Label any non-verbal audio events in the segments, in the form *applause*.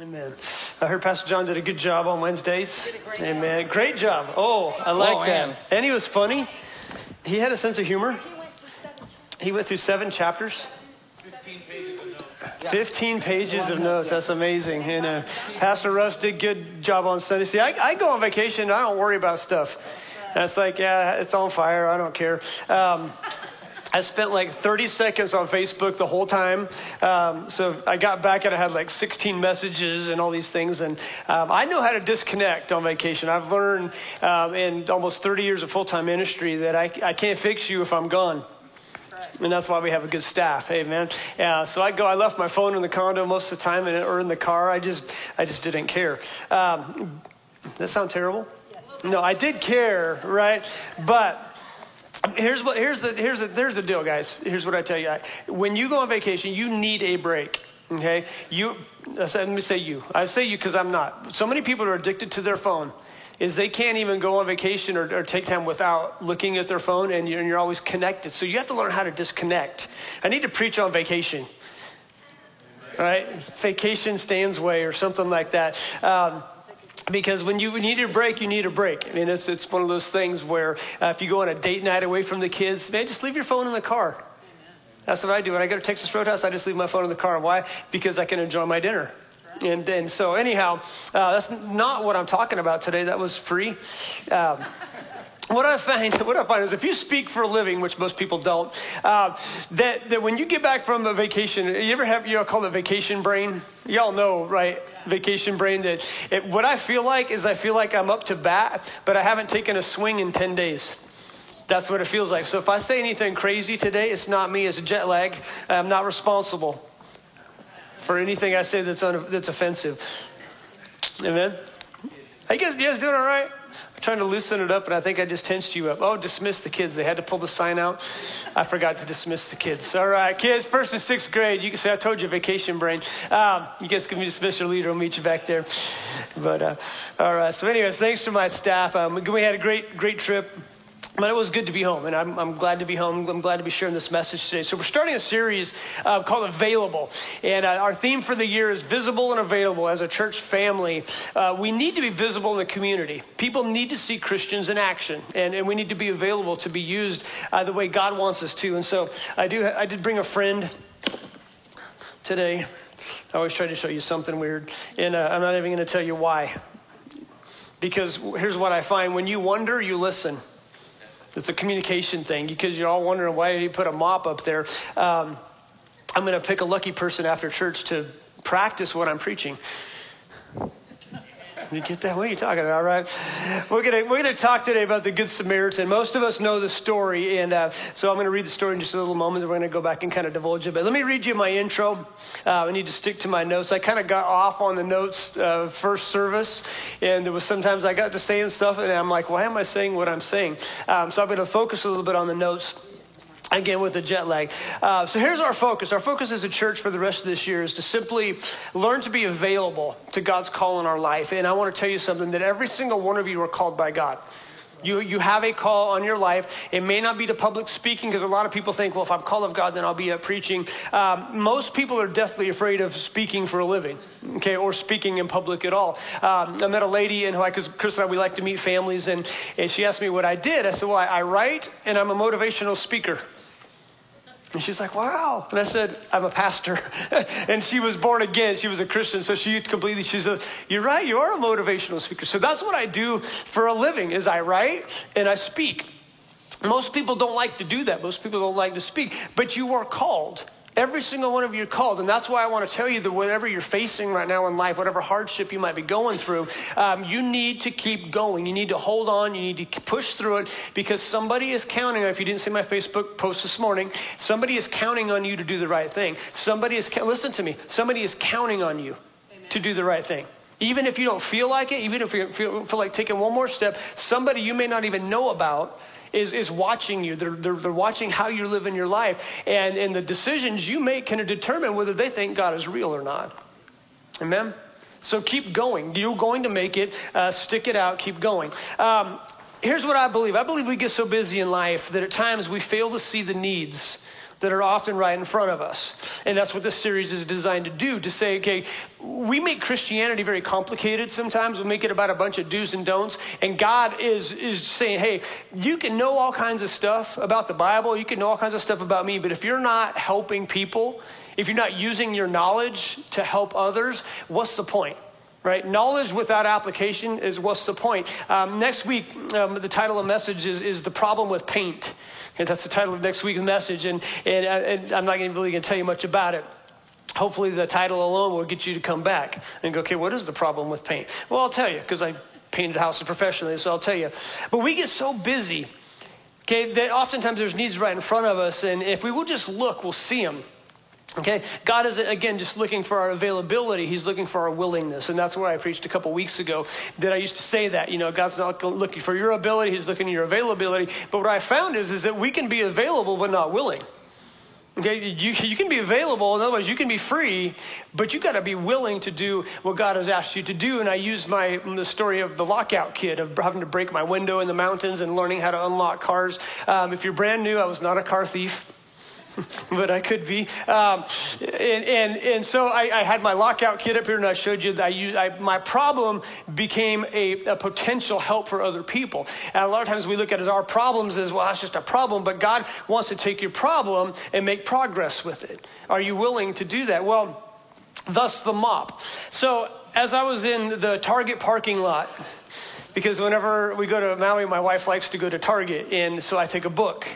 Amen. I heard Pastor John did a good job on Wednesdays. Great Amen. Job. Great job. Oh, I like oh, that. Man. And he was funny. He had a sense of humor. He went through seven chapters. 15 pages of notes. 15 pages of notes. That's amazing. And uh, Pastor Russ did good job on Sunday. See, I, I go on vacation. I don't worry about stuff. That's like, yeah, it's on fire. I don't care. Um, I spent like 30 seconds on Facebook the whole time. Um, so I got back and I had like 16 messages and all these things. And um, I know how to disconnect on vacation. I've learned um, in almost 30 years of full time ministry that I, I can't fix you if I'm gone. And that's why we have a good staff. Hey, man. Yeah, so I go, I left my phone in the condo most of the time or in the car. I just, I just didn't care. Um, that sound terrible? No, I did care, right? But here's what here's the here's the here's the deal, guys. Here's what I tell you. When you go on vacation, you need a break. Okay, you. Let me say you. I say you because I'm not. So many people are addicted to their phone. Is they can't even go on vacation or, or take time without looking at their phone, and you're, and you're always connected. So you have to learn how to disconnect. I need to preach on vacation right? Vacation stands way or something like that. Um, because when you need a break, you need a break. I mean, it's, it's one of those things where uh, if you go on a date night away from the kids, man, just leave your phone in the car. That's what I do. When I go to Texas Roadhouse, I just leave my phone in the car. Why? Because I can enjoy my dinner. And then, so anyhow, uh, that's not what I'm talking about today. That was free. Um, what I find, *laughs* what I find is if you speak for a living, which most people don't, uh, that, that when you get back from a vacation, you ever have, you know, call it vacation brain? Y'all know, right? Vacation brain that it, what I feel like is I feel like I'm up to bat, but I haven't taken a swing in 10 days. That's what it feels like. So if I say anything crazy today, it's not me, it's a jet lag. I'm not responsible for anything I say that's, un, that's offensive. Amen? Hey, you you guys doing all right? I'm trying to loosen it up, and I think I just tensed you up. Oh, dismiss the kids. They had to pull the sign out. I forgot to dismiss the kids. All right, kids, first and sixth grade. You can say, I told you, vacation brain. Um, you guys can dismiss your leader. I'll meet you back there. But, uh, all right. So, anyways, thanks to my staff. Um, we had a great, great trip. But it was good to be home, and I'm, I'm, glad to be home. I'm glad to be sharing this message today. So, we're starting a series uh, called Available. And uh, our theme for the year is visible and available. As a church family, uh, we need to be visible in the community. People need to see Christians in action, and, and we need to be available to be used uh, the way God wants us to. And so, I, do, I did bring a friend today. I always try to show you something weird, and uh, I'm not even going to tell you why. Because here's what I find when you wonder, you listen. It's a communication thing because you're all wondering why you put a mop up there. Um, I'm going to pick a lucky person after church to practice what I'm preaching. You get that? What are you talking about, right? We're gonna we're gonna talk today about the Good Samaritan. Most of us know the story, and uh, so I'm gonna read the story in just a little moment. We're gonna go back and kind of divulge it. But let me read you my intro. Uh, I need to stick to my notes. I kind of got off on the notes uh, first service, and there was sometimes I got to saying stuff, and I'm like, why am I saying what I'm saying? Um, so I'm gonna focus a little bit on the notes again with the jet lag. Uh, so here's our focus. Our focus as a church for the rest of this year is to simply learn to be available to God's call in our life. And I want to tell you something that every single one of you are called by God. You, you have a call on your life. It may not be to public speaking because a lot of people think, well, if I'm called of God, then I'll be up preaching. Um, most people are deathly afraid of speaking for a living, okay, or speaking in public at all. Um, I met a lady, and because Chris and I, we like to meet families, and, and she asked me what I did. I said, well, I, I write and I'm a motivational speaker. And she's like, wow. And I said, I'm a pastor. *laughs* and she was born again. She was a Christian. So she completely, she said, you're right. You are a motivational speaker. So that's what I do for a living is I write and I speak. Most people don't like to do that. Most people don't like to speak. But you are called. Every single one of you are called. And that's why I want to tell you that whatever you're facing right now in life, whatever hardship you might be going through, um, you need to keep going. You need to hold on. You need to push through it because somebody is counting on, if you didn't see my Facebook post this morning, somebody is counting on you to do the right thing. Somebody is, listen to me, somebody is counting on you Amen. to do the right thing. Even if you don't feel like it, even if you feel, feel like taking one more step, somebody you may not even know about is, is watching you. They're, they're, they're watching how you live in your life. And, and the decisions you make can determine whether they think God is real or not. Amen? So keep going. You're going to make it. Uh, stick it out. Keep going. Um, here's what I believe I believe we get so busy in life that at times we fail to see the needs that are often right in front of us. And that's what this series is designed to do to say, okay, we make Christianity very complicated sometimes. We make it about a bunch of do's and don'ts. And God is, is saying, hey, you can know all kinds of stuff about the Bible, you can know all kinds of stuff about me, but if you're not helping people, if you're not using your knowledge to help others, what's the point? Right? Knowledge without application is what's the point. Um, next week, um, the title of the message is, is The Problem with Paint. And that's the title of next week's message. And, and, uh, and I'm not really going to tell you much about it. Hopefully, the title alone will get you to come back and go, okay, what is the problem with paint? Well, I'll tell you, because I painted houses professionally, so I'll tell you. But we get so busy, okay, that oftentimes there's needs right in front of us. And if we will just look, we'll see them. Okay, God is again just looking for our availability. He's looking for our willingness, and that's what I preached a couple weeks ago. That I used to say that you know God's not looking for your ability; He's looking at your availability. But what I found is is that we can be available but not willing. Okay, you, you can be available, in other words, you can be free, but you got to be willing to do what God has asked you to do. And I use my the story of the lockout kit of having to break my window in the mountains and learning how to unlock cars. Um, if you're brand new, I was not a car thief. *laughs* but I could be. Um, and, and, and so I, I, had my lockout kit up here, and I showed you that I used, I, my problem became a, a, potential help for other people. And a lot of times we look at it as our problems as, well, that's just a problem, but God wants to take your problem and make progress with it. Are you willing to do that? Well, thus the mop. So as I was in the Target parking lot, because whenever we go to Maui, my wife likes to go to Target, and so I take a book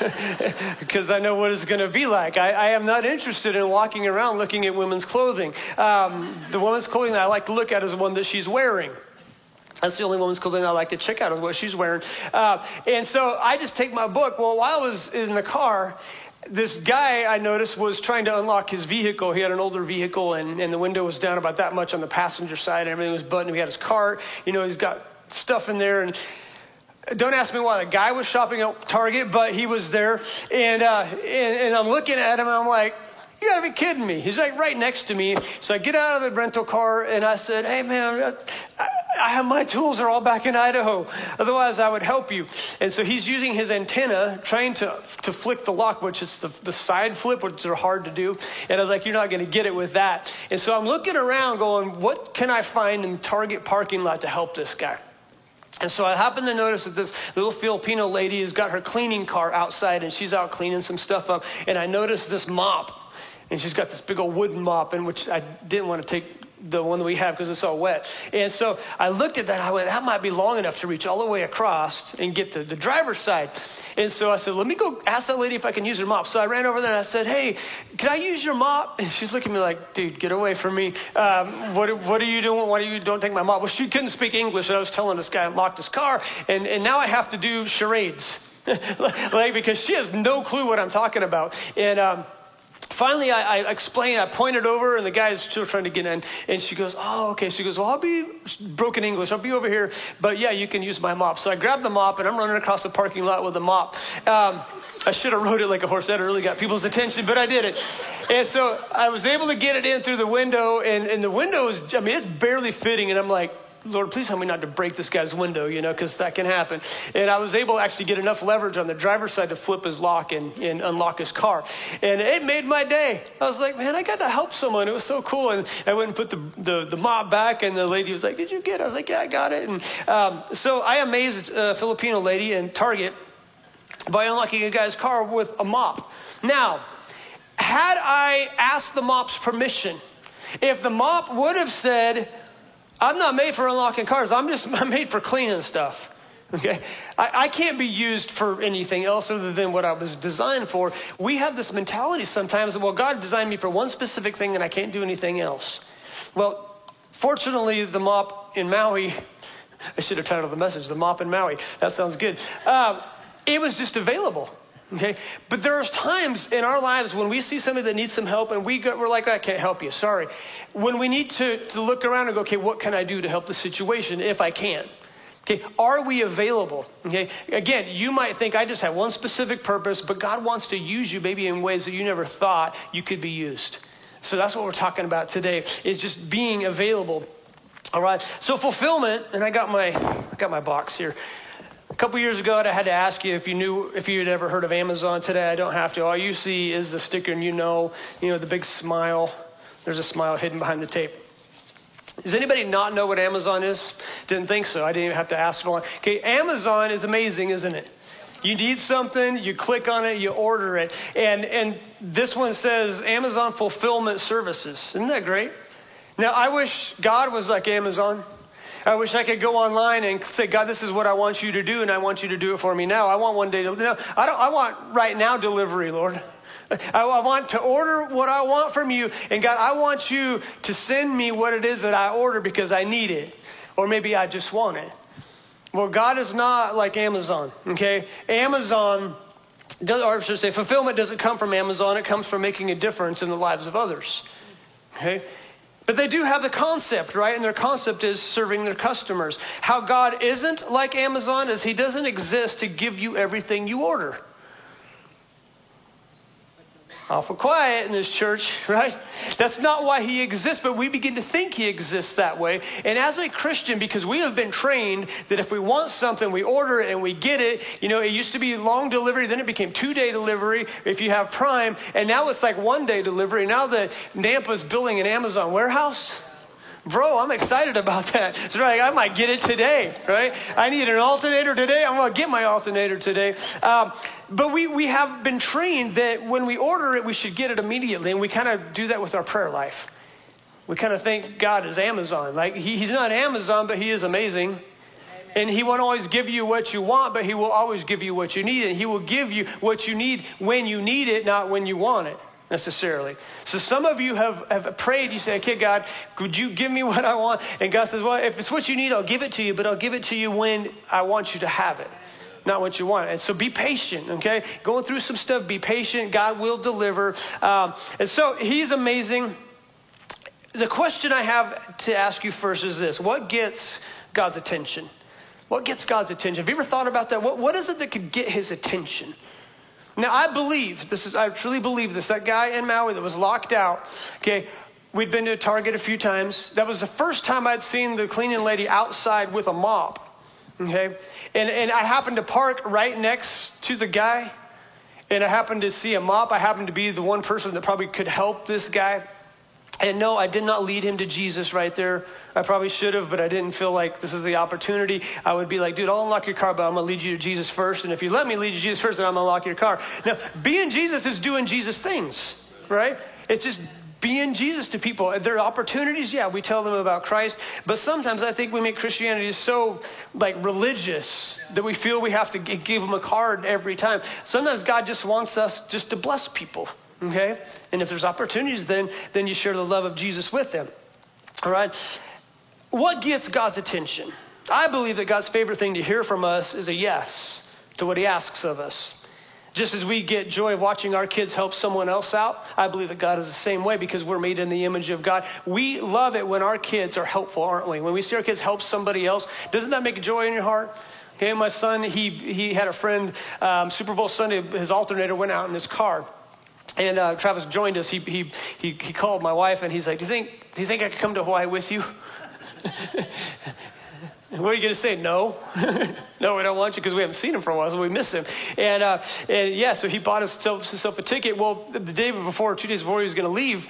*laughs* because I know what it's going to be like. I, I, am not interested in walking around looking at women's clothing. Um, the women's clothing that I like to look at is one that she's wearing. That's the only woman's clothing I like to check out is what she's wearing. Uh, and so I just take my book. Well, while I was in the car, this guy I noticed was trying to unlock his vehicle. He had an older vehicle, and, and the window was down about that much on the passenger side, and everything was buttoned. He had his cart. You know, he's got stuff in there, and don't ask me why the guy was shopping at Target, but he was there. And, uh, and, and I'm looking at him and I'm like, you gotta be kidding me. He's like right next to me. So I get out of the rental car and I said, Hey man, I, I have my tools are all back in Idaho. Otherwise I would help you. And so he's using his antenna trying to, to flick the lock, which is the, the side flip, which are hard to do. And I was like, You're not gonna get it with that. And so I'm looking around going, What can I find in Target parking lot to help this guy? And so I happened to notice that this little Filipino lady has got her cleaning car outside and she's out cleaning some stuff up. And I noticed this mop. And she's got this big old wooden mop, in which I didn't want to take the one that we have because it's all wet. And so I looked at that. I went, that might be long enough to reach all the way across and get to the driver's side. And so I said, let me go ask that lady if I can use her mop. So I ran over there and I said, hey, can I use your mop? And she's looking at me like, dude, get away from me. Um, what, what are you doing? Why do you don't take my mop? Well, she couldn't speak English. And I was telling this guy I locked his car. And, and now I have to do charades. *laughs* like, because she has no clue what I'm talking about. And, um, finally, I, I explained, I pointed over, and the guy is still trying to get in. And she goes, Oh, okay. She goes, Well, I'll be broken English. I'll be over here. But yeah, you can use my mop. So I grabbed the mop, and I'm running across the parking lot with the mop. Um, I should have rode it like a horse. That really got people's attention, but I did it. And so I was able to get it in through the window, and, and the window is, I mean, it's barely fitting. And I'm like, Lord, please help me not to break this guy's window, you know, because that can happen. And I was able to actually get enough leverage on the driver's side to flip his lock and, and unlock his car. And it made my day. I was like, man, I got to help someone. It was so cool. And I went and put the, the, the mop back, and the lady was like, Did you get it? I was like, Yeah, I got it. And um, so I amazed a Filipino lady in Target by unlocking a guy's car with a mop. Now, had I asked the mop's permission, if the mop would have said, I'm not made for unlocking cars. I'm just *laughs* I'm made for cleaning stuff. Okay? I, I, can't be used for anything else other than what I was designed for. We have this mentality sometimes that, well, God designed me for one specific thing and I can't do anything else. Well, fortunately, the mop in Maui, *laughs* I should have titled the message, The Mop in Maui. That sounds good. Um, it was just available. Okay? But there's times in our lives when we see somebody that needs some help and we go, we're like, I can't help you, sorry. When we need to, to look around and go, okay, what can I do to help the situation if I can? Okay, are we available? Okay, again, you might think I just have one specific purpose, but God wants to use you maybe in ways that you never thought you could be used. So that's what we're talking about today, is just being available. All right, so fulfillment, and I got my, I got my box here couple years ago, I had to ask you if you knew if you had ever heard of Amazon. Today, I don't have to. All you see is the sticker, and you know, you know the big smile. There's a smile hidden behind the tape. Does anybody not know what Amazon is? Didn't think so. I didn't even have to ask it. Okay, Amazon is amazing, isn't it? You need something, you click on it, you order it. And, and this one says Amazon Fulfillment Services. Isn't that great? Now, I wish God was like Amazon. I wish I could go online and say, God, this is what I want you to do, and I want you to do it for me now. I want one day to, no, I, don't, I want right now delivery, Lord. I, I want to order what I want from you. And God, I want you to send me what it is that I order because I need it. Or maybe I just want it. Well, God is not like Amazon, okay? Amazon, does, or I should say, fulfillment doesn't come from Amazon, it comes from making a difference in the lives of others, okay? But they do have the concept, right? And their concept is serving their customers. How God isn't like Amazon is He doesn't exist to give you everything you order awful quiet in this church, *laughs* right? That's not why he exists, but we begin to think he exists that way. And as a Christian, because we have been trained that if we want something, we order it and we get it. You know, it used to be long delivery, then it became two day delivery if you have Prime, and now it's like one day delivery. Now that Nampa's building an Amazon warehouse. Bro, I'm excited about that. It's right. I might get it today, right? I need an alternator today. I'm going to get my alternator today. Um, but we, we have been trained that when we order it, we should get it immediately. And we kind of do that with our prayer life. We kind of think God is Amazon. Like, he, he's not Amazon, but he is amazing. And he won't always give you what you want, but he will always give you what you need. And he will give you what you need when you need it, not when you want it necessarily. So some of you have, have prayed, you say, okay, God, could you give me *laughs* what I want? And God says, well, if it's what you need, I'll give it to you, but I'll give it to you when I want you to have it. Not what you want. And so be patient, okay? Going through some stuff, be patient. God will deliver. Um, and so he's amazing. The question I have to ask you first is this What gets God's attention? What gets God's attention? Have you ever thought about that? What, what is it that could get his attention? Now, I believe, this is, I truly believe this, that guy in Maui that was locked out, okay, we'd been to Target a few times. That was the first time I'd seen the cleaning lady outside with a mop, okay? And, and I happened to park right next to the guy, and I happened to see a mop. I happened to be the one person that probably could help this guy. And no, I did not lead him to Jesus right there. I probably should have, but I didn't feel like this is the opportunity. I would be like, dude, I'll unlock your car, but I'm going to lead you to Jesus first. And if you let me lead you to Jesus first, then I'm going to unlock your car. Now, being Jesus is doing Jesus things, right? It's just being Jesus to people. There are opportunities, yeah, we tell them about Christ, but sometimes I think we make Christianity so like religious that we feel we have to give them a card every time. Sometimes God just wants us just to bless people okay? And if there's opportunities, then, then you share the love of Jesus with them, all right? What gets God's attention? I believe that God's favorite thing to hear from us is a yes to what he asks of us. Just as we get joy of watching our kids help someone else out, I believe that God is the same way because we're made in the image of God. We love it when our kids are helpful, aren't we? When we see our kids help somebody else, doesn't that make joy in your heart? Okay, my son, he, he had a friend, um, Super Bowl Sunday, his alternator went out in his car. And uh, Travis joined us. He, he, he, he called my wife and he's like, do you think, do you think I could come to Hawaii with you? *laughs* what are you going to say? No. *laughs* no, we don't want you because we haven't seen him for a while, so we miss him. And, uh, and yeah, so he bought himself, himself a ticket. Well, the day before, two days before he was going to leave,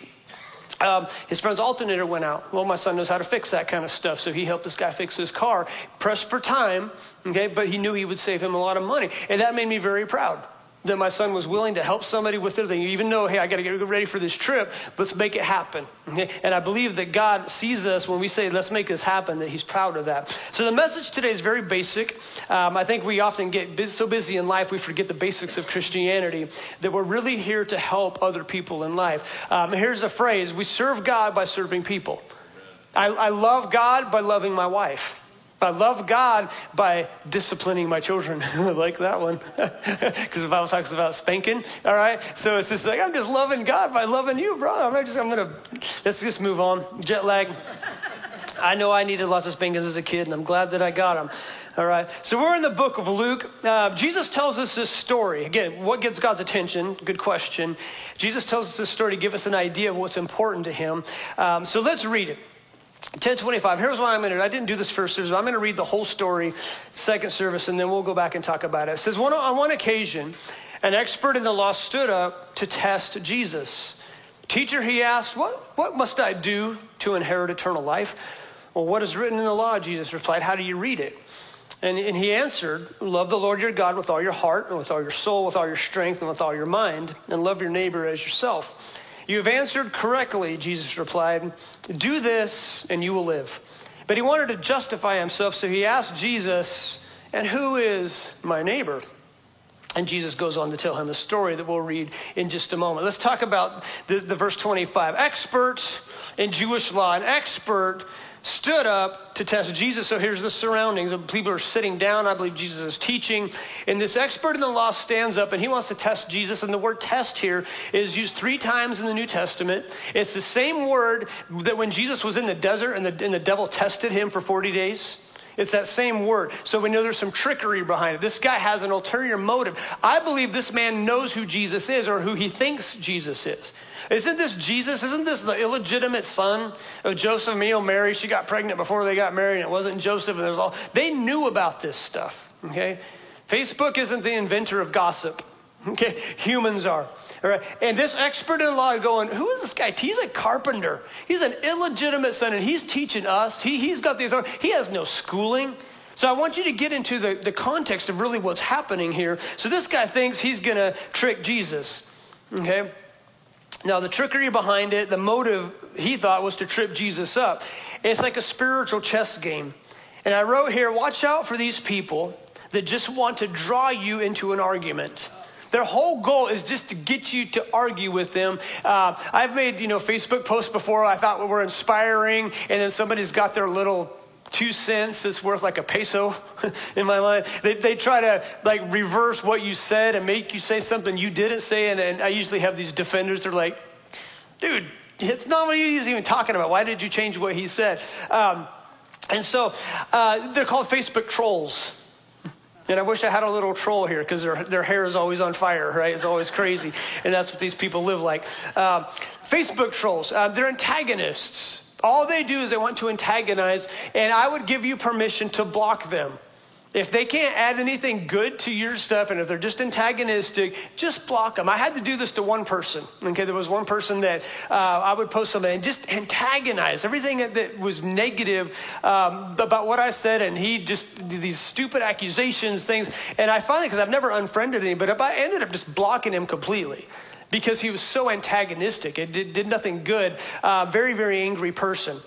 um, his friend's alternator went out. Well, my son knows how to fix that kind of stuff, so he helped this guy fix his car. Pressed for time, okay, but he knew he would save him a lot of money. And that made me very proud that my son was willing to help somebody with their thing, even though, hey, I got to get ready for this trip. Let's make it happen. *laughs* And I believe that God sees us when we say, let's make this happen, that He's proud of that. So the message today is very basic. Um, I think we often get busy, so busy in life, we forget the basics of Christianity, that we're really here to help other people in life. Um, here's the phrase we serve God by serving people. I, I love God by loving my wife. I love God by disciplining my children. *laughs* I like that one. *laughs* Because the Bible talks about spanking. All right. So it's just like, I'm just loving God by loving you, bro. I'm just, I'm going to, let's just move on. Jet lag. I know I needed lots of spankings as a kid, and I'm glad that I got them. All right. So we're in the book of Luke. Uh, Jesus tells us this story. Again, what gets God's attention? Good question. Jesus tells us this story to give us an idea of what's important to him. Um, so let's read it. 1025. Here's what I'm going to do. I didn't do this first service. I'm going to read the whole story, second service, and then we'll go back and talk about it. It says, one, on one occasion, an expert in the law stood up to test Jesus. Teacher, he asked, what, what must I do to inherit eternal life? Well, what is written in the law? Jesus replied, How do you read it? And, and he answered, Love the Lord your God with all your heart, and with all your soul, with all your strength, and with all your mind, and love your neighbor as yourself. You have answered correctly, Jesus replied. Do this and you will live. But he wanted to justify himself, so he asked Jesus, And who is my neighbor? And Jesus goes on to tell him a story that we'll read in just a moment. Let's talk about the, the verse 25. Expert in Jewish law, an expert stood up to test Jesus. So here's the surroundings. People are sitting down. I believe Jesus is teaching. And this expert in the law stands up and he wants to test Jesus. And the word test here is used three times in the New Testament. It's the same word that when Jesus was in the desert and the, and the devil tested him for 40 days. It's that same word. So we know there's some trickery behind it. This guy has an ulterior motive. I believe this man knows who Jesus is or who he thinks Jesus is. Isn't this Jesus? Isn't this the illegitimate son of Joseph, Mio, Mary? She got pregnant before they got married, and it wasn't Joseph, and there's all. They knew about this stuff, okay? Facebook isn't the inventor of gossip, *laughs* okay? Humans are. All right? And this expert in law going, who is this guy? He's a carpenter. He's an illegitimate son, and he's teaching us. He, he's got the authority. He has no schooling. So I want you to get into the, the context of really what's happening here. So this guy thinks he's going to trick Jesus, okay? Now, the trickery behind it, the motive he thought was to trip Jesus up. It's like a spiritual chess game. And I wrote here watch out for these people that just want to draw you into an argument. Their whole goal is just to get you to argue with them. Uh, I've made, you know, Facebook posts before I thought were inspiring, and then somebody's got their little two cents that's worth like a peso *laughs* in my mind. They, they try to like reverse what you said and make you say something you didn't say. And, and I usually have these defenders. They're like, dude, it's not what he's even talking about. Why did you change what he said? Um, and so uh, they're called Facebook trolls. And I wish I had a little troll here because their, their hair is always on fire, right? It's always crazy. And that's what these people live like. Uh, Facebook trolls, uh, they're antagonists. All they do is they want to antagonize, and I would give you permission to block them. If they can't add anything good to your stuff and if they're just antagonistic, just block them. I had to do this to one person. Okay, there was one person that uh, I would post something and just antagonize everything that, that was negative um, about what I said, and he just these stupid accusations, things. And I finally, because I've never unfriended anybody, but I ended up just blocking him completely because he was so antagonistic. It did, did nothing good. Uh, very, very angry person.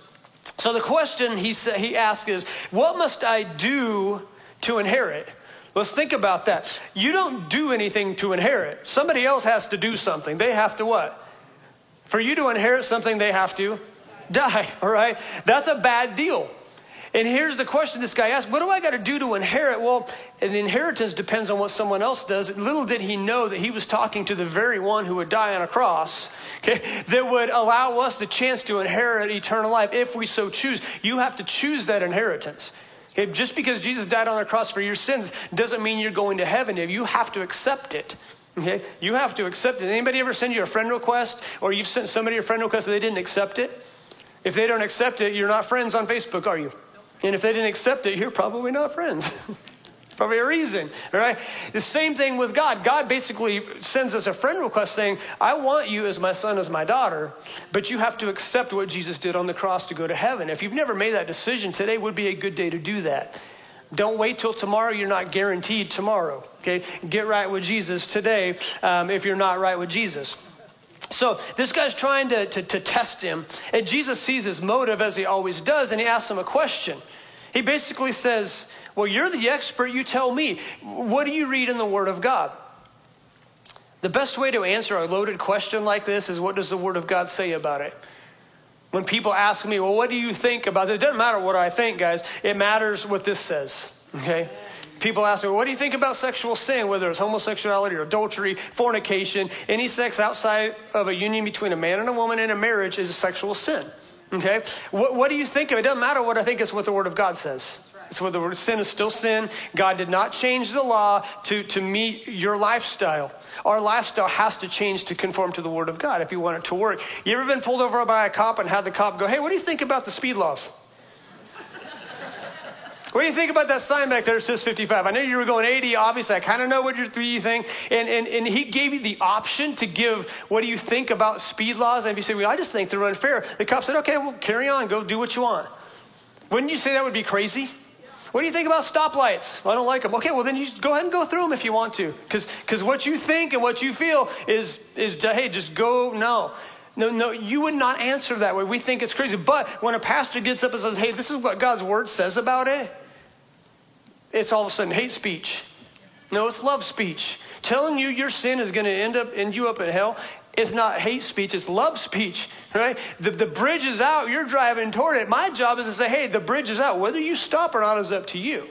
So the question he, sa- he asked is, What must I do to inherit? Let's think about that. You don't do anything to inherit. Somebody else has to do something. They have to what? For you to inherit something, they have to die, *laughs* all right? That's a bad deal. And here's the question this guy asked What do I got to do to inherit? Well, an inheritance depends on what someone else does. Little did he know that he was talking to the very one who would die on a cross, okay, that would allow us the chance to inherit eternal life if we so choose. You have to choose that inheritance. Okay, just because Jesus died on the cross for your sins doesn't mean you're going to heaven. You have to accept it. Okay? You have to accept it. Anybody ever send you a friend request or you've sent somebody a friend request and they didn't accept it? If they don't accept it, you're not friends on Facebook, are you? And if they didn't accept it, you're probably not friends. *laughs* probably a reason, all right? The same thing with God. God basically sends us a friend request saying, I want you as my son, as my daughter, but you have to accept what Jesus did on the cross to go to heaven. If you've never made that decision, today would be a good day to do that. Don't wait till tomorrow. You're not guaranteed tomorrow, okay? Get right with Jesus today um, if you're not right with Jesus. So this guy's trying to, to, to, test him, and Jesus sees his motive as he always does, and he asks him a question. He basically says, Well, you're the expert, you tell me. What do you read in the Word of God? The best way to answer a loaded question like this is what does the Word of God say about it? When people ask me, Well, what do you think about it? It doesn't matter what I think, guys. It matters what this says, okay? People ask me, what do you think about sexual sin, whether it's homosexuality or adultery, fornication, any sex outside of a union between a man and a woman in a marriage is a sexual sin. Okay? What, what do you think of it? It doesn't matter what I think, it's what the Word of God says. It's what the word sin is still sin. God did not change the law to, to meet your lifestyle. Our lifestyle has to change to conform to the Word of God if you want it to work. You ever been pulled over by a cop and had the cop go, Hey, what do you think about the speed laws? What do you think about that sign back there? Says 55. I know you were going 80. Obviously, I kind of know what you're, you think. And, and, and he gave you the option to give what do you think about speed laws. And if you say, well, I just think they're unfair, the cop said, okay, well, carry on. Go do what you want. Wouldn't you say that would be crazy? What do you think about stoplights? Well, I don't like them. Okay, well, then you go ahead and go through them if you want to. Because what you think and what you feel is, is, hey, just go, no. No, no, you would not answer that way. We think it's crazy. But when a pastor gets up and says, hey, this is what God's word says about it, it's all of a sudden hate speech. No, it's love speech. Telling you your sin is going to end up end you up in hell is not hate speech, it's love speech, right? The, the bridge is out, you're driving toward it. My job is to say, hey, the bridge is out. Whether you stop or not is up to you,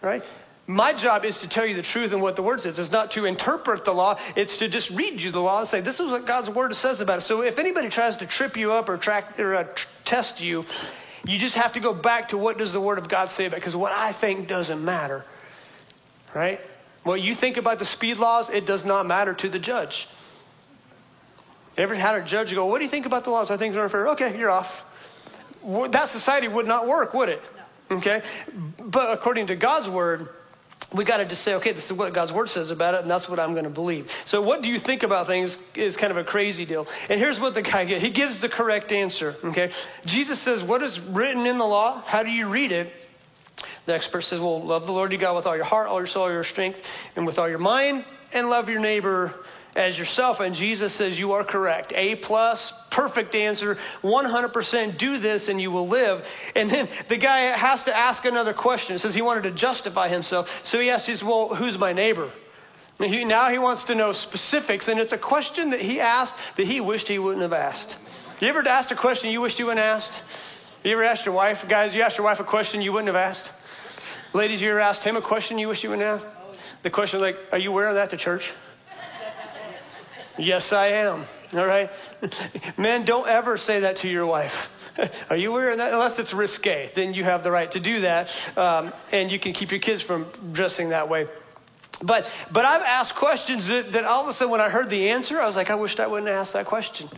right? My job is to tell you the truth and what the word says. It's not to interpret the law, it's to just read you the law and say, this is what God's word says about it. So if anybody tries to trip you up or, track, or uh, test you, you just have to go back to what does the word of God say about it, because what I think doesn't matter, right? What you think about the speed laws, it does not matter to the judge. Ever had a judge go, what do you think about the laws? I think they're unfair. Okay, you're off. That society would not work, would it? Okay? But according to God's word, we got to just say, okay, this is what God's word says about it, and that's what I'm going to believe. So, what do you think about things is kind of a crazy deal. And here's what the guy gets he gives the correct answer, okay? Jesus says, What is written in the law? How do you read it? The expert says, Well, love the Lord your God with all your heart, all your soul, all your strength, and with all your mind, and love your neighbor as yourself. And Jesus says, You are correct. A plus, perfect answer. 100% do this and you will live. And then the guy has to ask another question. It says he wanted to justify himself. So he asks, Well, who's my neighbor? He, now he wants to know specifics. And it's a question that he asked that he wished he wouldn't have asked. You ever asked a question you wished you wouldn't asked? You ever asked your wife, guys, you asked your wife a question you wouldn't have asked? Ladies, you ever asked him a question you wish you wouldn't have? The question like, are you wearing that to church? *laughs* Yes, I am. All right? Men, don't ever say that to your wife. *laughs* Are you wearing that? Unless it's risque, then you have the right to do that, um, and you can keep your kids from dressing that way. But, but I've asked questions that, that all of a sudden, when I heard the answer, I was like, I wished I wouldn't asked that question.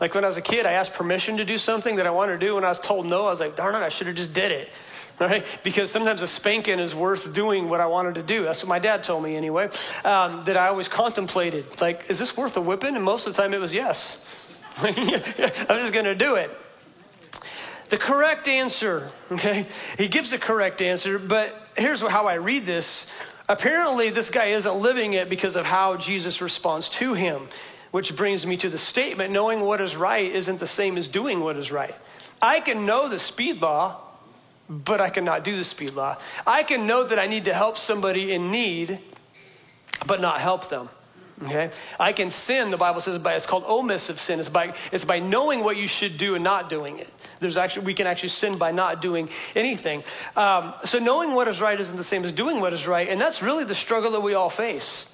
Like when I was a kid, I asked permission to do something that I wanted to do. When I was told no, I was like, darn it, I should have just did it *laughs* right? Because sometimes a spanking is worth doing what I wanted to do. That's what my dad told me anyway, um, that I always contemplated. Like, is this worth a whipping? And most of the time it was yes. *laughs* I'm just going to do it. The correct answer, okay? He gives the correct answer, but here's how I read this. Apparently, this guy isn't living it because of how Jesus responds to him, which brings me to the statement knowing what is right isn't the same as doing what is right. I can know the speed law, but I cannot do the speed law. I can know that I need to help somebody in need, but not help them. Okay? I can sin, the Bible says, by it's called omissive sin. It's by, it's by knowing what you should do and not doing it. There's actually, we can actually sin by not doing anything. Um, so knowing what is right isn't the same as doing what is right. And that's really the struggle that we all face,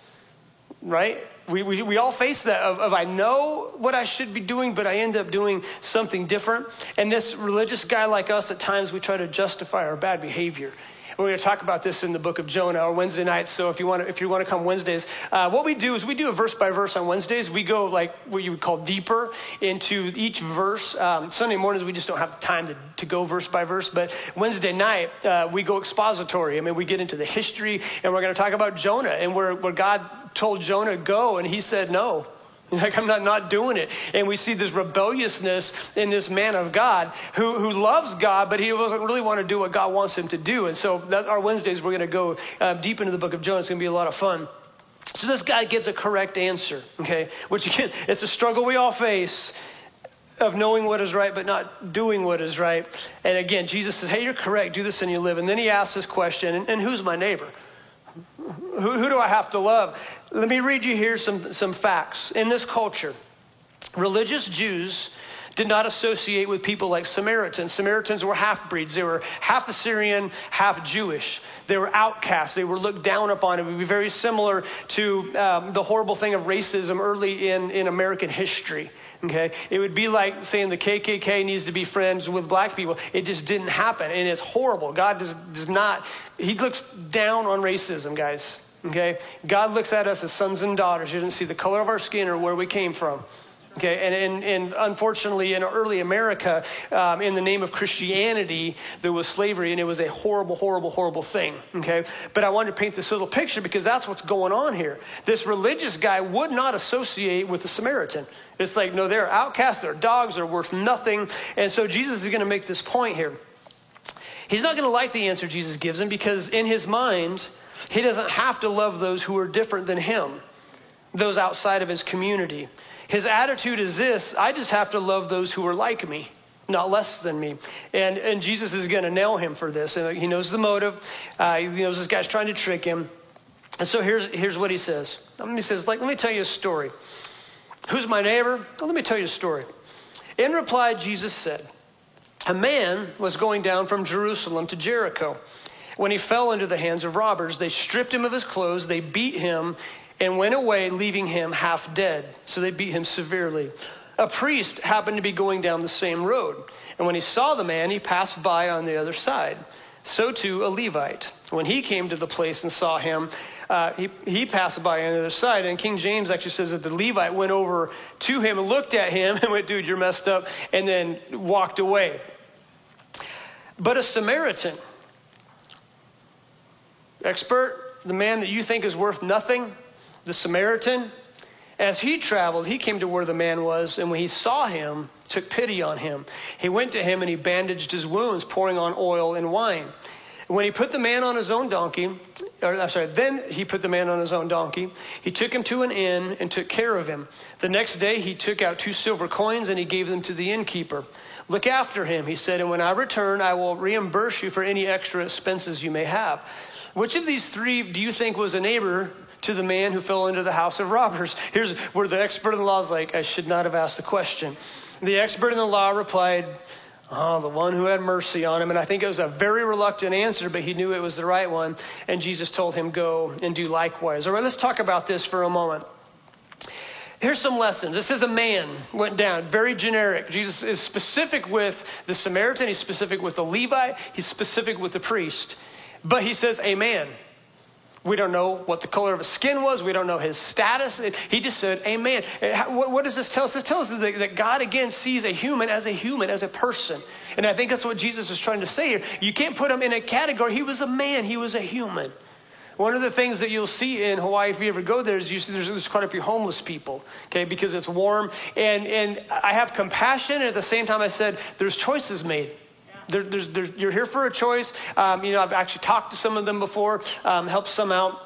right? We, we, we all face that of, of I know what I should be doing, but I end up doing something different. And this religious guy like us, at times we try to justify our bad behavior. We're going to talk about this in the book of Jonah or Wednesday nights. So if you want to, if you want to come Wednesdays, uh, what we do is we do a verse by verse on Wednesdays. We go like what you would call deeper into each verse. Um, Sunday mornings we just don't have the time to, to go verse by verse. But Wednesday night uh, we go expository. I mean we get into the history and we're going to talk about Jonah and where, where God told Jonah go and he said no. Like, I'm not, not doing it. And we see this rebelliousness in this man of God who, who loves God, but he doesn't really want to do what God wants him to do. And so, that, our Wednesdays, we're going to go uh, deep into the book of Jonah. It's going to be a lot of fun. So, this guy gives a correct answer, okay? Which, again, it's a struggle we all face of knowing what is right but not doing what is right. And again, Jesus says, Hey, you're correct. Do this and you live. And then he asks this question and, and who's my neighbor? Who, who do I have to love? Let me read you here some, some facts. In this culture, religious Jews did not associate with people like Samaritans. Samaritans were half breeds. They were half Assyrian, half Jewish. They were outcasts. They were looked down upon. It would be very similar to um, the horrible thing of racism early in, in American history. Okay? It would be like saying the KKK needs to be friends with black people. It just didn't happen, and it's horrible. God does, does not, He looks down on racism, guys. Okay? God looks at us as sons and daughters. He doesn't see the color of our skin or where we came from. Okay, and, and, and unfortunately, in early America, um, in the name of Christianity, there was slavery, and it was a horrible, horrible, horrible thing. Okay, but I wanted to paint this little picture because that's what's going on here. This religious guy would not associate with the Samaritan. It's like, no, they're outcasts, they're dogs, they're worth nothing. And so Jesus is going to make this point here. He's not going to like the answer Jesus gives him because in his mind, he doesn't have to love those who are different than him, those outside of his community. His attitude is this I just have to love those who are like me, not less than me. And, and Jesus is going to nail him for this. And he knows the motive, uh, he knows this guy's trying to trick him. And so here's, here's what he says. He says, like, let me tell you a story. Who's my neighbor? Well, let me tell you a story. In reply, Jesus said, A man was going down from Jerusalem to Jericho. When he fell into the hands of robbers, they stripped him of his clothes, they beat him, and went away, leaving him half dead. So they beat him severely. A priest happened to be going down the same road, and when he saw the man, he passed by on the other side. So too a Levite. When he came to the place and saw him, uh, he, he passed by on the other side. And King James actually says that the Levite went over to him and looked at him *laughs* and went, dude, you're messed up, and then walked away. But a Samaritan, expert, the man that you think is worth nothing, the Samaritan, as he traveled, he came to where the man was, and when he saw him, took pity on him. He went to him and he bandaged his wounds, pouring on oil and wine. When he put the man on his own donkey, or I'm sorry, then he put the man on his own donkey. He took him to an inn and took care of him. The next day he took out two silver coins and he gave them to the innkeeper. Look after him, he said, and when I return, I will reimburse you for any extra expenses you may have. Which of these three do you think was a neighbor to the man who fell into the house of robbers? Here's where the expert in the law is like, I should not have asked the question. The expert in the law replied, Oh, the one who had mercy on him. And I think it was a very reluctant answer, but he knew it was the right one. And Jesus told him, Go and do likewise. All right, let's talk about this for a moment. Here's some lessons. This is a man went down, very generic. Jesus is specific with the Samaritan, he's specific with the Levite, he's specific with the priest. But he says, A man. We don't know what the color of his skin was. We don't know his status. He just said, Amen. What does this tell us? This tells us that God, again, sees a human as a human, as a person. And I think that's what Jesus is trying to say here. You can't put him in a category. He was a man, he was a human. One of the things that you'll see in Hawaii, if you ever go there, is you see there's, there's quite a few homeless people, okay, because it's warm. And, and I have compassion, and at the same time, I said, there's choices made. There, there's, there's, you're here for a choice. Um, you know, I've actually talked to some of them before, um, helped some out.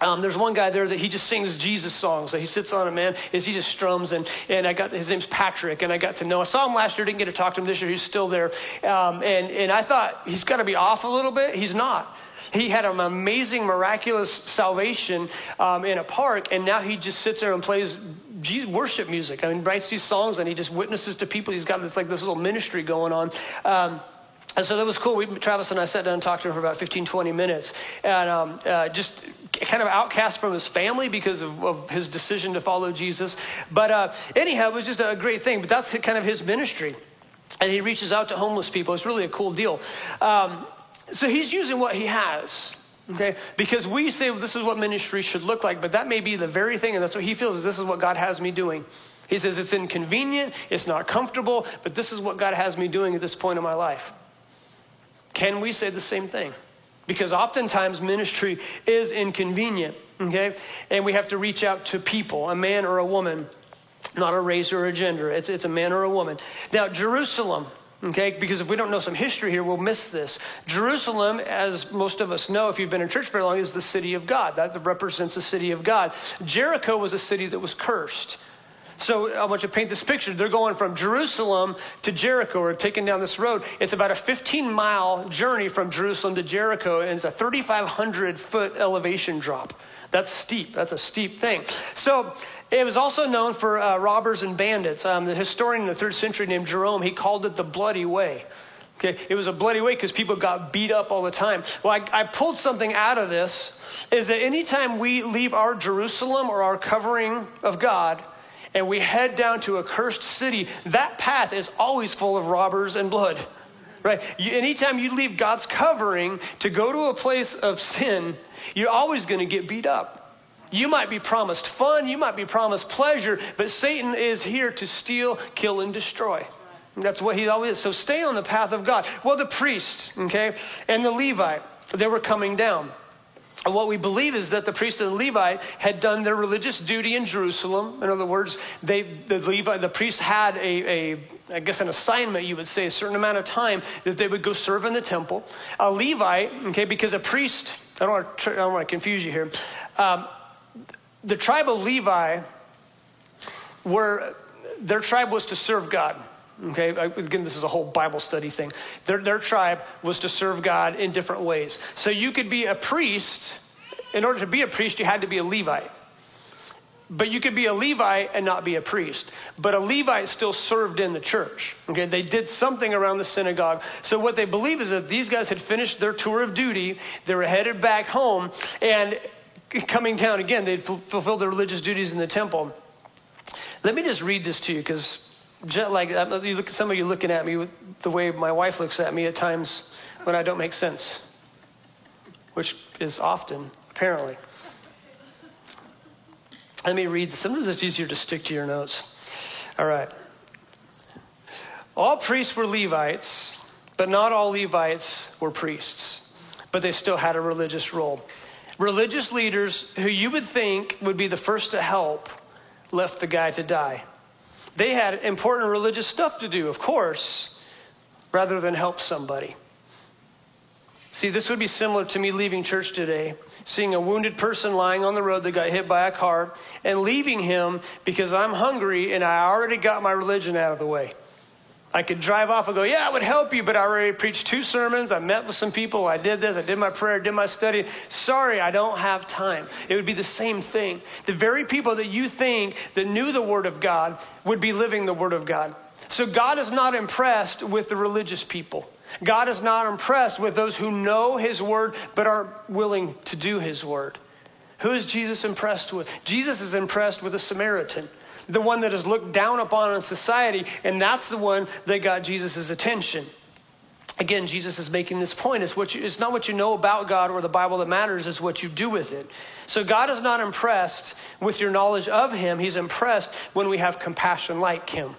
Um, there's one guy there that he just sings Jesus songs. So he sits on a man, is he just strums, and, and I got his name's Patrick, and I got to know. I saw him last year, didn't get to talk to him this year. He's still there, um, and and I thought he's got to be off a little bit. He's not. He had an amazing, miraculous salvation um, in a park, and now he just sits there and plays Jesus, worship music. I mean, writes these songs, and he just witnesses to people. He's got this like this little ministry going on. And so that was cool. We, Travis and I sat down and talked to him for about 15, 20 minutes. And um, uh, just kind of outcast from his family because of, of his decision to follow Jesus. But uh, anyhow, it was just a great thing. But that's kind of his ministry. And he reaches out to homeless people. It's really a cool deal. Um, so he's using what he has. Okay, because we say well, this is what ministry should look like, but that may be the very thing, and that's what he feels is this is what God has me doing. He says it's inconvenient, it's not comfortable, but this is what God has me doing at this point in my life. Can we say the same thing? Because oftentimes ministry is inconvenient, okay? And we have to reach out to people, a man or a woman, not a race or a gender. It's, it's a man or a woman. Now, Jerusalem, okay? Because if we don't know some history here, we'll miss this. Jerusalem, as most of us know, if you've been in church very long, is the city of God. That represents the city of God. Jericho was a city that was cursed. So I want you to paint this picture. They're going from Jerusalem to Jericho or taking down this road. It's about a 15 mile journey from Jerusalem to Jericho, and it's a 3,500 foot elevation drop. That's steep. That's a steep thing. So it was also known for uh, robbers and bandits. Um, the historian in the third century named Jerome, he called it the bloody way. Okay, it was a bloody way because people got beat up all the time. Well, I, I pulled something out of this is that anytime we leave our Jerusalem or our covering of God, and we head down to a cursed city, that path is always full of robbers and blood. Right? You, anytime you leave God's covering to go to a place of sin, you're always going to get beat up. You might be promised fun, you might be promised pleasure, but Satan is here to steal, kill, and destroy. That's what he always is. So stay on the path of God. Well, the priest, okay, and the Levite, they were coming down. What we believe is that the priest and the Levite had done their religious duty in Jerusalem. In other words, they, the Levite, the priest had a, a, I guess, an assignment, you would say, a certain amount of time that they would go serve in the temple. A Levite, okay, because a priest, I don't want to, I don't want to confuse you here. Um, the tribe of Levi were, their tribe was to serve God. Okay, again, this is a whole Bible study thing. Their, their tribe was to serve God in different ways. So you could be a priest. In order to be a priest, you had to be a Levite. But you could be a Levite and not be a priest. But a Levite still served in the church. Okay, they did something around the synagogue. So what they believe is that these guys had finished their tour of duty. They were headed back home, and coming down again, they'd fulfilled their religious duties in the temple. Let me just read this to you because like you look, some of you looking at me the way my wife looks at me at times when I don't make sense, which is often, apparently. Let me read. Sometimes it's easier to stick to your notes. All right. All priests were Levites, but not all Levites were priests, but they still had a religious role. Religious leaders who you would think would be the first to help left the guy to die. They had important religious stuff to do, of course, rather than help somebody. See, this would be similar to me leaving church today, seeing a wounded person lying on the road that got hit by a car, and leaving him because I'm hungry and I already got my religion out of the way. I could drive off and go, Yeah, I would help you, but I already preached two sermons. I met with some people. I did this. I did my prayer, did my study. Sorry, I don't have time. It would be the same thing. The very people that you think that knew the Word of God would be living the Word of God. So God is not impressed with the religious people. God is not impressed with those who know His Word but aren't willing to do His Word. Who is Jesus impressed with? Jesus is impressed with a Samaritan the one that is looked down upon in society, and that's the one that got Jesus' attention. Again, Jesus is making this point. It's, what you, it's not what you know about God or the Bible that matters, it's what you do with it. So God is not impressed with your knowledge of Him. He's impressed when we have compassion like Him.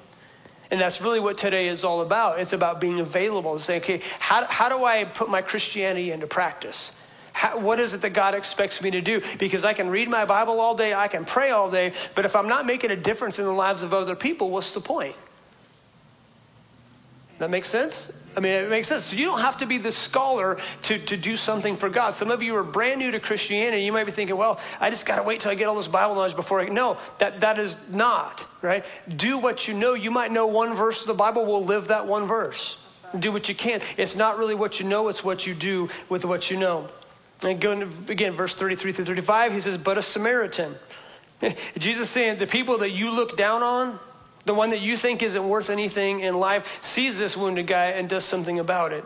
And that's really what today is all about. It's about being available and saying, okay, how, how do I put my Christianity into practice? How, what is it that God expects me to do? Because I can read my Bible all day, I can pray all day, but if I'm not making a difference in the lives of other people, what's the point? That makes sense? I mean, it makes sense. So you don't have to be the scholar to, to do something for God. Some of you are brand new to Christianity. You might be thinking, well, I just got to wait till I get all this Bible knowledge before I. No, that, that is not, right? Do what you know. You might know one verse of the Bible, we'll live that one verse. Do what you can. It's not really what you know, it's what you do with what you know. And going again, verse 33 through 35, he says, But a Samaritan. *laughs* Jesus saying, The people that you look down on, the one that you think isn't worth anything in life, sees this wounded guy and does something about it.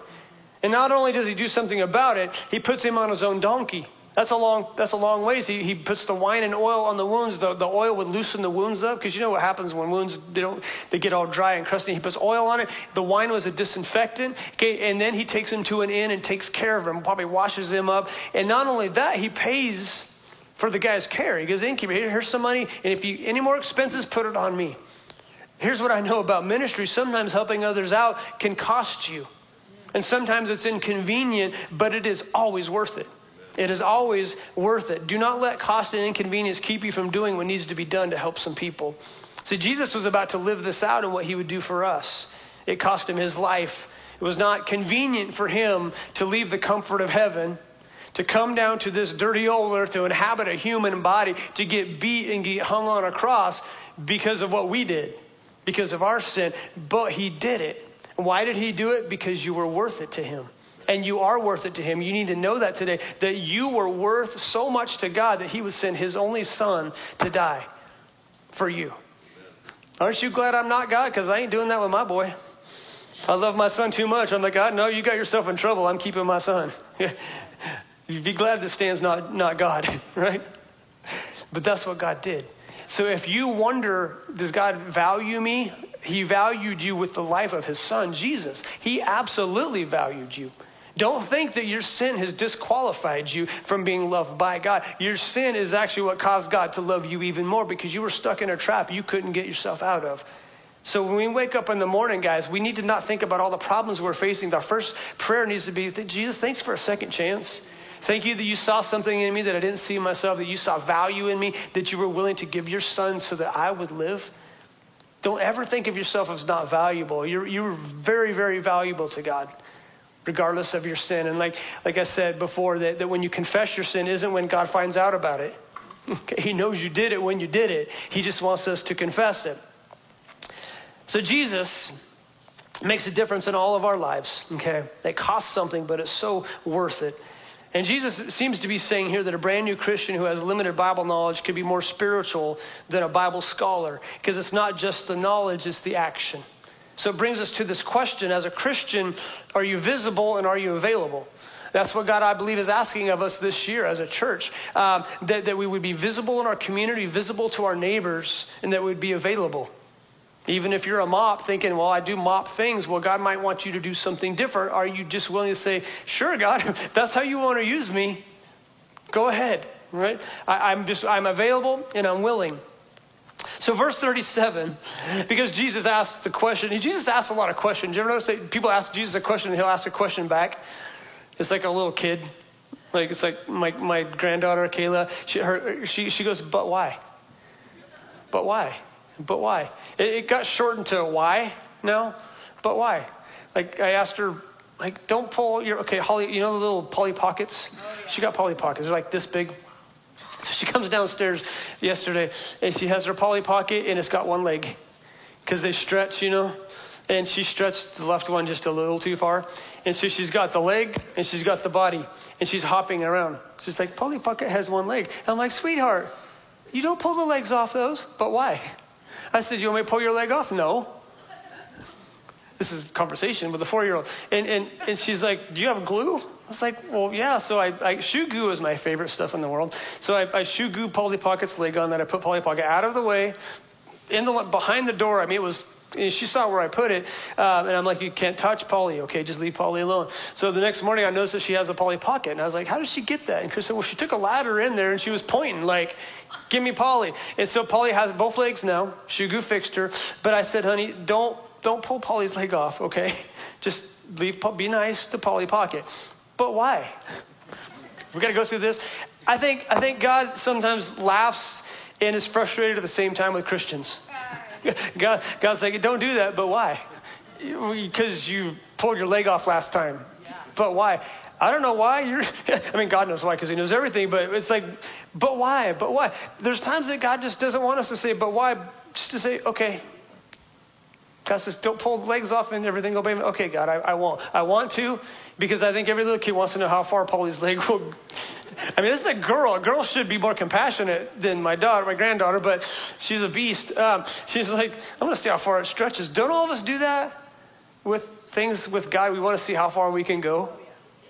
And not only does he do something about it, he puts him on his own donkey. That's a long, that's a long ways. He, he puts the wine and oil on the wounds. The, the oil would loosen the wounds up because you know what happens when wounds they don't they get all dry and crusty. He puts oil on it. The wine was a disinfectant. Okay, and then he takes him to an inn and takes care of him. Probably washes him up. And not only that, he pays for the guy's care. He goes, innkeeper, here's some money, and if you any more expenses, put it on me. Here's what I know about ministry. Sometimes helping others out can cost you. And sometimes it's inconvenient, but it is always worth it. It is always worth it. Do not let cost and inconvenience keep you from doing what needs to be done to help some people. See, Jesus was about to live this out and what he would do for us. It cost him his life. It was not convenient for him to leave the comfort of heaven, to come down to this dirty old earth, to inhabit a human body, to get beat and get hung on a cross because of what we did, because of our sin. But he did it. Why did he do it? Because you were worth it to him and you are worth it to Him. You need to know that today, that you were worth so much to God that He would send His only Son to die for you. Aren't you glad I'm not God? Because I ain't doing that with my boy. I love my son too much. I'm like, God, no, you got yourself in trouble. I'm keeping my son. *laughs* You'd be glad that Stan's not, not God, *laughs* right? But that's what God did. So if you wonder, does God value me? He valued you with the life of his son, Jesus. He absolutely valued you. Don't think that your sin has disqualified you from being loved by God. Your sin is actually what caused God to love you even more because you were stuck in a trap you couldn't get yourself out of. So when we wake up in the morning, guys, we need to not think about all the problems we're facing. Our first prayer needs to be Jesus, thanks for a second chance. Thank you that you saw something in me that I didn't see myself, that you saw value in me, that you were willing to give your son so that I would live. Don't ever think of yourself as not valuable. You're, you're very, very valuable to God, regardless of your sin. And like, like I said before, that, that when you confess your sin isn't when God finds out about it. *laughs* Okay? He knows you did it when you did it. He just wants us to confess it. So Jesus makes a difference in all of our lives, okay? It costs something, but it's so worth it. And Jesus seems to be saying here that a brand new Christian who has limited Bible knowledge could be more spiritual than a Bible scholar because it's not just the knowledge, it's the action. So it brings us to this question as a Christian, are you visible and are you available? That's what God, I believe, is asking of us this year as a church um, that, that we would be visible in our community, visible to our neighbors, and that we'd be available. Even if you're a mop thinking, well, I do mop things, well, God might want you to do something different. Are you just willing to say, sure, God, *laughs* that's how you want to use me? Go ahead, right? I, I'm just, I'm available and I'm willing. So, verse 37, because Jesus asked the question, Jesus asked a lot of questions. You ever notice that people ask Jesus a question and he'll ask a question back? It's like a little kid. Like, it's like my, my granddaughter, Kayla, she, her, she, she goes, but why? But why? But why? It, it got shortened to why now, but why? Like I asked her, like, don't pull your, okay, Holly, you know the little Polly Pockets? Oh, yeah. She got Polly Pockets. They're like this big. So *laughs* she comes downstairs yesterday and she has her Polly Pocket and it's got one leg because they stretch, you know? And she stretched the left one just a little too far. And so she's got the leg and she's got the body and she's hopping around. She's like, Polly Pocket has one leg. And I'm like, sweetheart, you don't pull the legs off those, but why? I said, You want me to pull your leg off? No. This is conversation with a four year old. And, and, and she's like, Do you have glue? I was like, Well, yeah. So I, I shoe glue is my favorite stuff in the world. So I, I shoe glue Polly Pocket's leg on that. I put Polly Pocket out of the way, in the behind the door. I mean, it was she saw where I put it, um, and I'm like, you can't touch Polly, okay? Just leave Polly alone. So the next morning, I noticed that she has a Polly pocket, and I was like, how did she get that? And Chris said, well, she took a ladder in there, and she was pointing, like, give me Polly. And so Polly has both legs now. Shoe Goo fixed her, but I said, honey, don't don't pull Polly's leg off, okay? *laughs* Just leave, be nice to Polly Pocket. But why? We got to go through this. I think I think God sometimes laughs and is frustrated at the same time with Christians. *laughs* God, God's like, don't do that, but why? Because you pulled your leg off last time. Yeah. But why? I don't know why. You're, *laughs* I mean, God knows why because He knows everything, but it's like, but why? But why? There's times that God just doesn't want us to say, but why? Just to say, okay. God says, don't pull legs off and everything. Obey me. Okay, God, I, I won't. I want to because I think every little kid wants to know how far Polly's *laughs* leg will I mean, this is a girl. A girl should be more compassionate than my daughter, my granddaughter, but she's a beast. Um, she's like, I'm going to see how far it stretches. Don't all of us do that with things with God? We want to see how far we can go.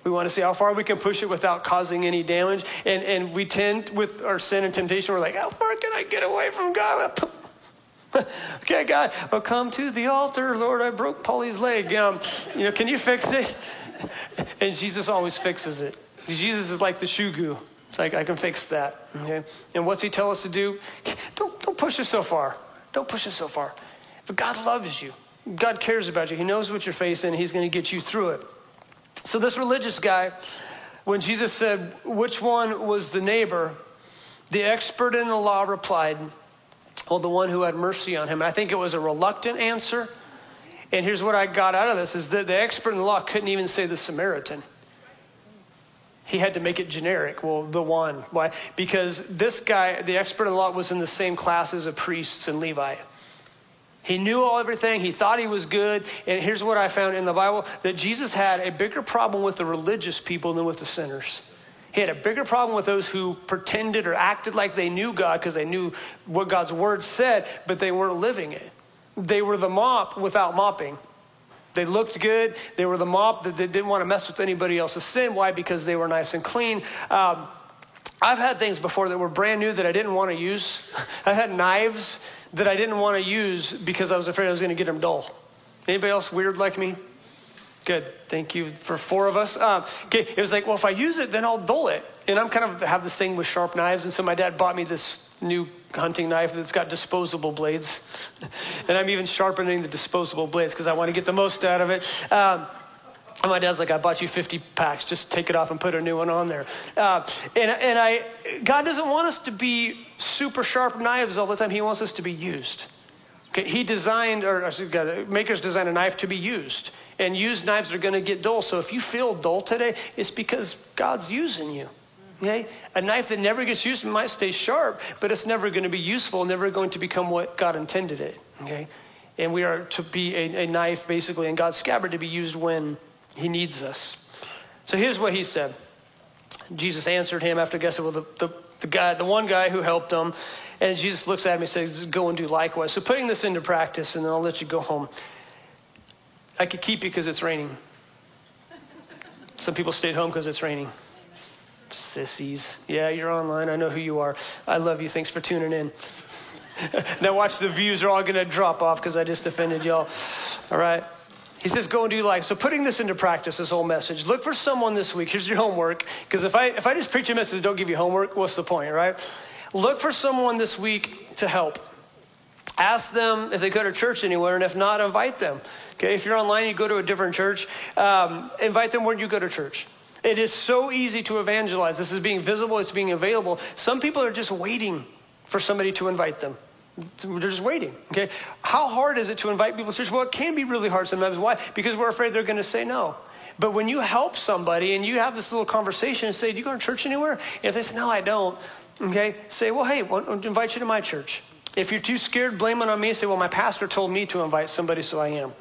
We want to see how far we can push it without causing any damage. And, and we tend, with our sin and temptation, we're like, how far can I get away from God? *laughs* okay, God, I'll come to the altar. Lord, I broke Polly's leg. Um, you know, can you fix it? *laughs* And Jesus always fixes it. Jesus is like the shoe goo. It's like, I can fix that. Okay? And what's he tell us to do? Don't, don't push it so far. Don't push it so far. But God loves you. God cares about you. He knows what you're facing. He's going to get you through it. So this religious guy, when Jesus said, which one was the neighbor? The expert in the law replied, well, the one who had mercy on him. I think it was a reluctant answer. And here's what I got out of this is that the expert in the law couldn't even say the Samaritan he had to make it generic. Well, the one. Why? Because this guy, the expert in the law, was in the same class as a priest and Levi. He knew all everything. He thought he was good. And here's what I found in the Bible that Jesus had a bigger problem with the religious people than with the sinners. He had a bigger problem with those who pretended or acted like they knew God because they knew what God's word said, but they weren't living it. They were the mop without mopping. They looked good. They were the mop that they didn't want to mess with anybody else's sin. Why? Because they were nice and clean. Um, I've had things before that were brand new that I didn't want to use. *laughs* I've had knives that I didn't want to use because I was afraid I was going to get them dull. Anybody else weird like me? Good. Thank you for four of us. Um, okay, it was like, well, if I use it, then I'll dull it. And I'm kind of have this thing with sharp knives, and so my dad bought me this new hunting knife that's got disposable blades, *laughs* and I'm even sharpening the disposable blades because I want to get the most out of it. Um, and my dad's like, I bought you 50 packs. Just take it off and put a new one on there. Uh, and, and I, God doesn't want us to be super sharp knives all the time. He wants us to be used. Okay, he designed, or makers designed a knife to be used. And used knives are going to get dull. So if you feel dull today, it's because God's using you. Okay? A knife that never gets used might stay sharp, but it's never going to be useful, never going to become what God intended it. Okay? And we are to be a, a knife, basically, in God's scabbard to be used when he needs us. So here's what he said. Jesus answered him after guessing, well, the, the, the guy, the one guy who helped him, and Jesus looks at him and says, go and do likewise. So putting this into practice, and then I'll let you go home. I could keep you because it's raining. Some people stayed home because it's raining. Sissies. Yeah, you're online. I know who you are. I love you. Thanks for tuning in. *laughs* now watch the views are all going to drop off because I just offended y'all. All right. He says, go and do life. So putting this into practice, this whole message, look for someone this week. Here's your homework. Because if I, if I just preach a message don't give you homework, what's the point, right? Look for someone this week to help. Ask them if they go to church anywhere, and if not, invite them. Okay, if you're online, you go to a different church, um, invite them where you go to church. It is so easy to evangelize. This is being visible, it's being available. Some people are just waiting for somebody to invite them. They're just waiting. Okay. How hard is it to invite people to church? Well, it can be really hard sometimes. Why? Because we're afraid they're going to say no. But when you help somebody and you have this little conversation and say, Do you go to church anywhere? And if they say, No, I don't, okay, say, Well, hey, I'll invite you to my church. If you're too scared, blame it on me. Say, Well, my pastor told me to invite somebody, so I am.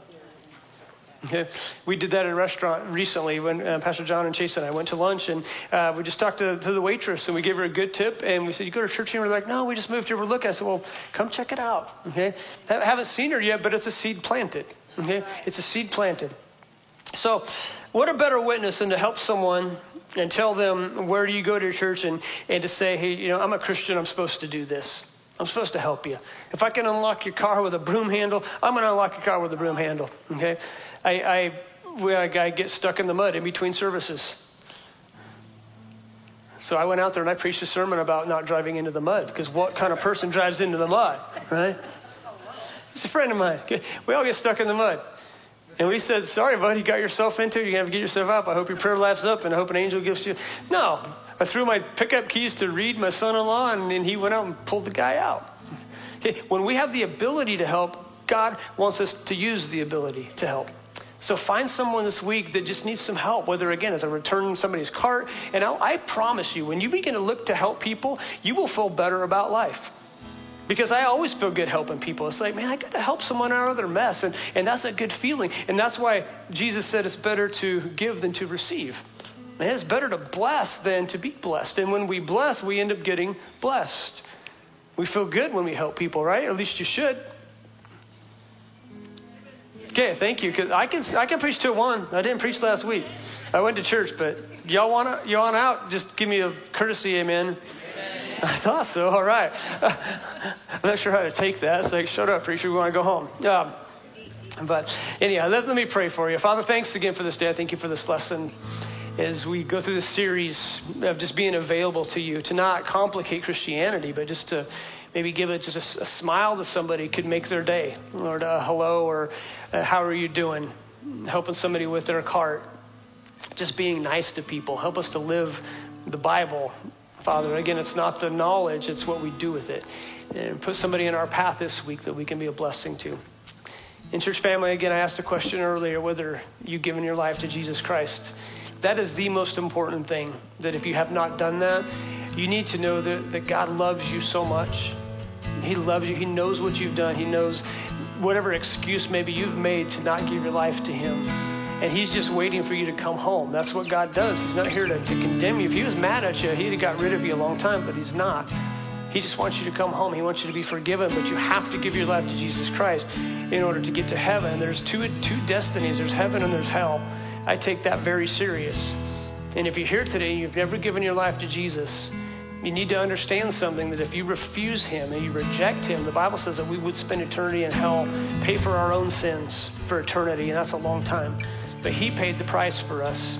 Okay. We did that at a restaurant recently when uh, Pastor John and Chase and I went to lunch, and uh, we just talked to, to, the waitress, and we gave her a good tip, and we said, "You go to church here?" And we're like, "No, we just moved here. We're looking." I said, "Well, come check it out." Okay, I haven't seen her yet, but it's a seed planted. Okay, it's a seed planted. So, what a better witness than to help someone and tell them where do you go to church, and and to say, "Hey, you know, I'm a Christian. I'm supposed to do this." I'm supposed to help you. If I can unlock your car with a broom handle, I'm going to unlock your car with a broom handle. Okay? I, I, I get stuck in the mud in between services. So I went out there and I preached a sermon about not driving into the mud because what kind of person drives into the mud, right? It's a friend of mine. We all get stuck in the mud. And we said, sorry, buddy, you got yourself into it. You have to get yourself up. I hope your prayer life's up and I hope an angel gives you. No, I threw my pickup keys to Reed, my son in law, and, he went out and pulled the guy out. *laughs* When we have the ability to help, God wants us to use the ability to help. So find someone this week that just needs some help, whether again it's a returning somebody's cart. And I'll, I promise you, when you begin to look to help people, you will feel better about life. Because I always feel good helping people. It's like, man, I got to help someone out of their mess. And, and that's a good feeling. And that's why Jesus said it's better to give than to receive. Man, it's better to bless than to be blessed. And when we bless, we end up getting blessed. We feel good when we help people, right? At least you should. Okay, thank you. Cause I can I can preach to one. I didn't preach last week. I went to church, but y'all wanna want out? Just give me a courtesy, amen. I thought so. All right. I'm *laughs* not sure how to take that. It's like, shut up, preacher. We want to go home. Um, but anyhow, let, let me pray for you. Father, thanks again for this day. I thank you for this lesson as we go through this series of just being available to you, to not complicate Christianity, but just to maybe give it just a, a smile to somebody could make their day, Lord, a hello, or a, how are you doing? Helping somebody with their cart, just being nice to people. Help us to live the Bible, Father. Again, it's not the knowledge, it's what we do with it. And put somebody in our path this week that we can be a blessing to. In church family, again, I asked a question earlier whether you've given your life to Jesus Christ. That is the most important thing. That if you have not done that, you need to know that, that God loves you so much. He loves you. He knows what you've done. He knows whatever excuse maybe you've made to not give your life to Him. And He's just waiting for you to come home. That's what God does. He's not here to, to condemn you. If He was mad at you, He'd have got rid of you a long time, but He's not. He just wants you to come home. He wants you to be forgiven, but you have to give your life to Jesus Christ in order to get to heaven. There's two, two destinies there's heaven and there's hell. I take that very serious. And if you're here today, and you've never given your life to Jesus, you need to understand something that if you refuse him and you reject him, the Bible says that we would spend eternity in hell, pay for our own sins for eternity, and that's a long time. but He paid the price for us.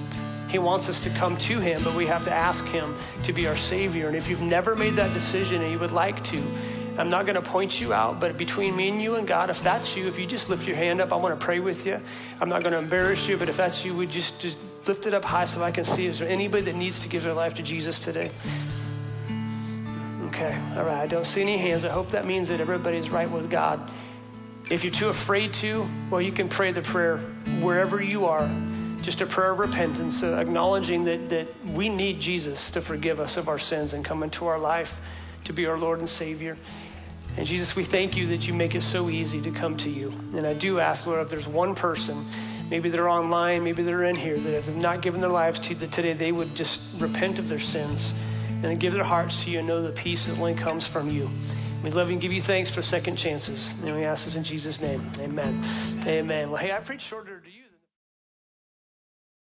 He wants us to come to Him, but we have to ask Him to be our Savior. And if you've never made that decision and you would like to, I'm not going to point you out, but between me and you and God, if that's you, if you just lift your hand up, I want to pray with you. I'm not going to embarrass you, but if that's you, we just, just lift it up high so I can see. Is there anybody that needs to give their life to Jesus today? Okay, all right. I don't see any hands. I hope that means that everybody's right with God. If you're too afraid to, well, you can pray the prayer wherever you are. Just a prayer of repentance, uh, acknowledging that, that we need Jesus to forgive us of our sins and come into our life to be our Lord and Savior. And Jesus, we thank you that you make it so easy to come to you. And I do ask, Lord, if there's one person, maybe they're online, maybe they're in here, that if they've not given their lives to you, that today they would just repent of their sins and give their hearts to you and know the peace that only comes from you. We love you and give you thanks for second chances. And we ask this in Jesus' name. Amen. Amen. Well, hey, I preached shorter.